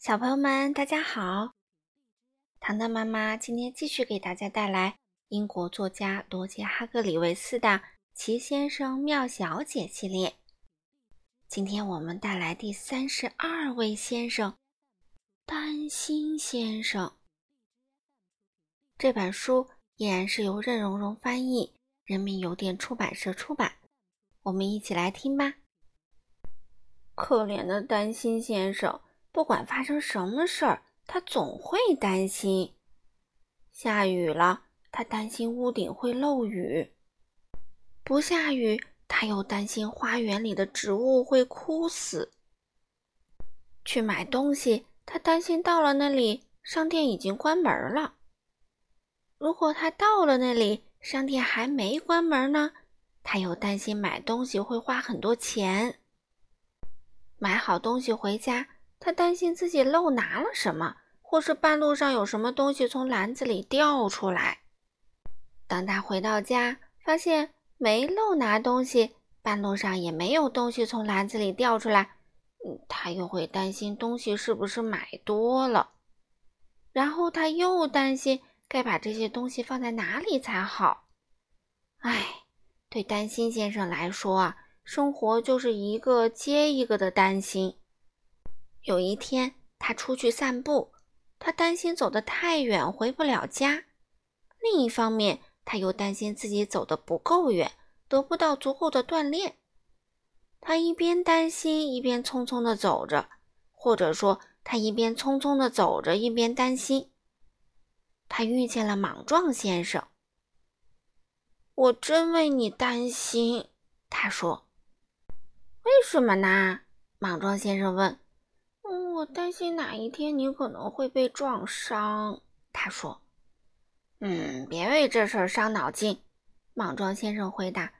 小朋友们，大家好！糖糖妈妈今天继续给大家带来英国作家罗杰·哈格里维斯的《奇先生妙小姐》系列。今天我们带来第三十二位先生——丹心先生。这本书依然是由任溶溶翻译，人民邮电出版社出版。我们一起来听吧。可怜的担心先生。不管发生什么事儿，他总会担心。下雨了，他担心屋顶会漏雨；不下雨，他又担心花园里的植物会枯死。去买东西，他担心到了那里，商店已经关门了。如果他到了那里，商店还没关门呢，他又担心买东西会花很多钱。买好东西回家。他担心自己漏拿了什么，或是半路上有什么东西从篮子里掉出来。当他回到家，发现没漏拿东西，半路上也没有东西从篮子里掉出来，他又会担心东西是不是买多了。然后他又担心该把这些东西放在哪里才好。唉，对担心先生来说啊，生活就是一个接一个的担心。有一天，他出去散步，他担心走得太远回不了家。另一方面，他又担心自己走得不够远，得不到足够的锻炼。他一边担心，一边匆匆地走着，或者说，他一边匆匆地走着，一边担心。他遇见了莽撞先生。“我真为你担心。”他说。“为什么呢？”莽撞先生问。我担心哪一天你可能会被撞伤，他说。嗯，别为这事儿伤脑筋，莽撞先生回答。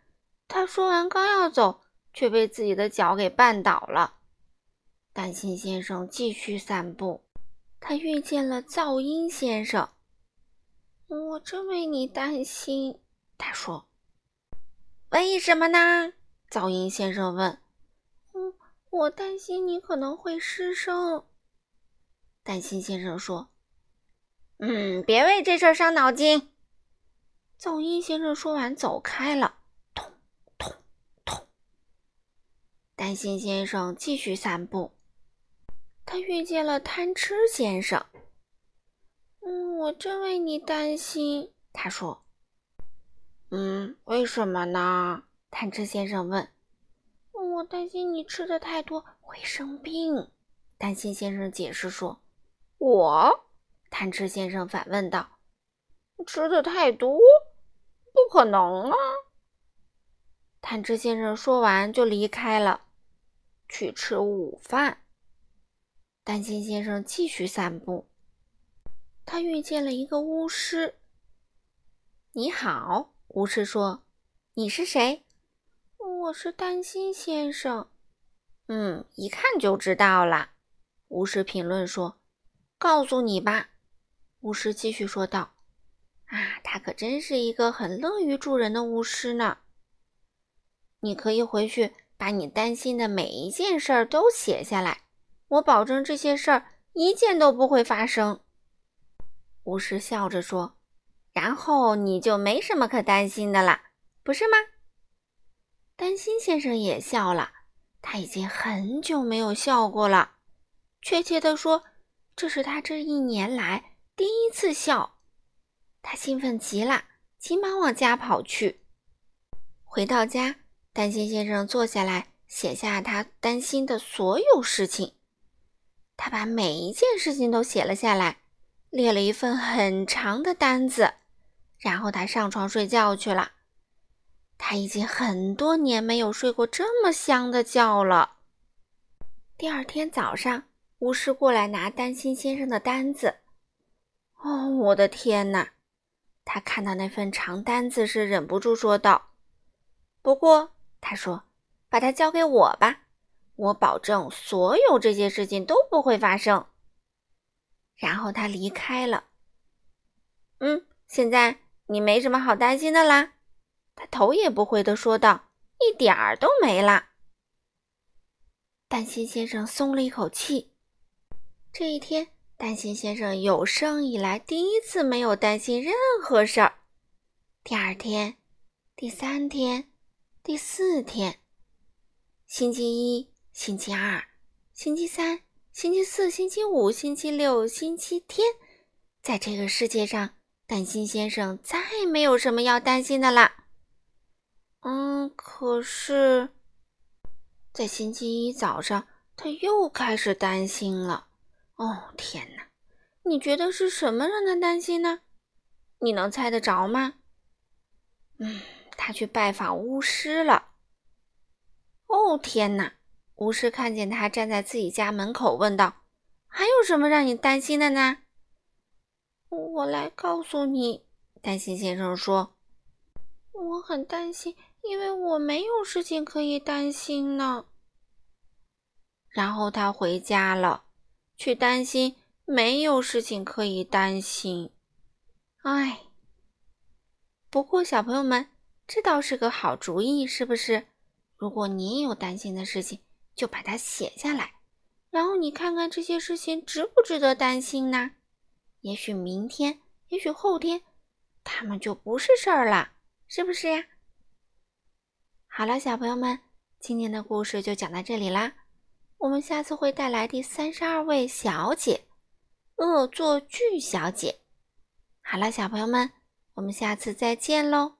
他说完刚要走，却被自己的脚给绊倒了。担心先生继续散步，他遇见了噪音先生。我真为你担心，他说。为什么呢？噪音先生问。我担心你可能会失声，担心先生说：“嗯，别为这事儿伤脑筋。”噪音先生说完走开了。咚咚咚！担心先生继续散步，他遇见了贪吃先生。“嗯，我真为你担心。”他说。“嗯，为什么呢？”贪吃先生问。我担心你吃的太多会生病，担心先生解释说：“我？”贪吃先生反问道：“吃的太多？不可能啊！”贪吃先生说完就离开了，去吃午饭。担心先生继续散步，他遇见了一个巫师。“你好，巫师说，你是谁？”我是担心先生，嗯，一看就知道了。巫师评论说：“告诉你吧。”巫师继续说道：“啊，他可真是一个很乐于助人的巫师呢。你可以回去把你担心的每一件事儿都写下来，我保证这些事儿一件都不会发生。”巫师笑着说：“然后你就没什么可担心的了，不是吗？”担心先生也笑了，他已经很久没有笑过了。确切地说，这是他这一年来第一次笑。他兴奋极了，急忙往家跑去。回到家，担心先生坐下来，写下他担心的所有事情。他把每一件事情都写了下来，列了一份很长的单子，然后他上床睡觉去了。他已经很多年没有睡过这么香的觉了。第二天早上，巫师过来拿担心先生的单子。哦，我的天哪！他看到那份长单子时，忍不住说道：“不过，他说，把它交给我吧，我保证所有这些事情都不会发生。”然后他离开了。嗯，现在你没什么好担心的啦。他头也不回地说道：“一点儿都没了。”担心先生松了一口气。这一天，担心先生有生以来第一次没有担心任何事儿。第二天，第三天，第四天，星期一、星期二、星期三、星期四、星期五、星期六、星期天，在这个世界上，担心先生再没有什么要担心的啦。可是，在星期一早上，他又开始担心了。哦，天哪！你觉得是什么让他担心呢？你能猜得着吗？嗯，他去拜访巫师了。哦，天哪！巫师看见他站在自己家门口，问道：“还有什么让你担心的呢？”我来告诉你，担心先生说：“我很担心。”因为我没有事情可以担心呢。然后他回家了，去担心没有事情可以担心。唉，不过小朋友们，这倒是个好主意，是不是？如果你也有担心的事情，就把它写下来，然后你看看这些事情值不值得担心呢？也许明天，也许后天，他们就不是事儿了，是不是呀？好了，小朋友们，今天的故事就讲到这里啦。我们下次会带来第三十二位小姐——恶作剧小姐。好了，小朋友们，我们下次再见喽。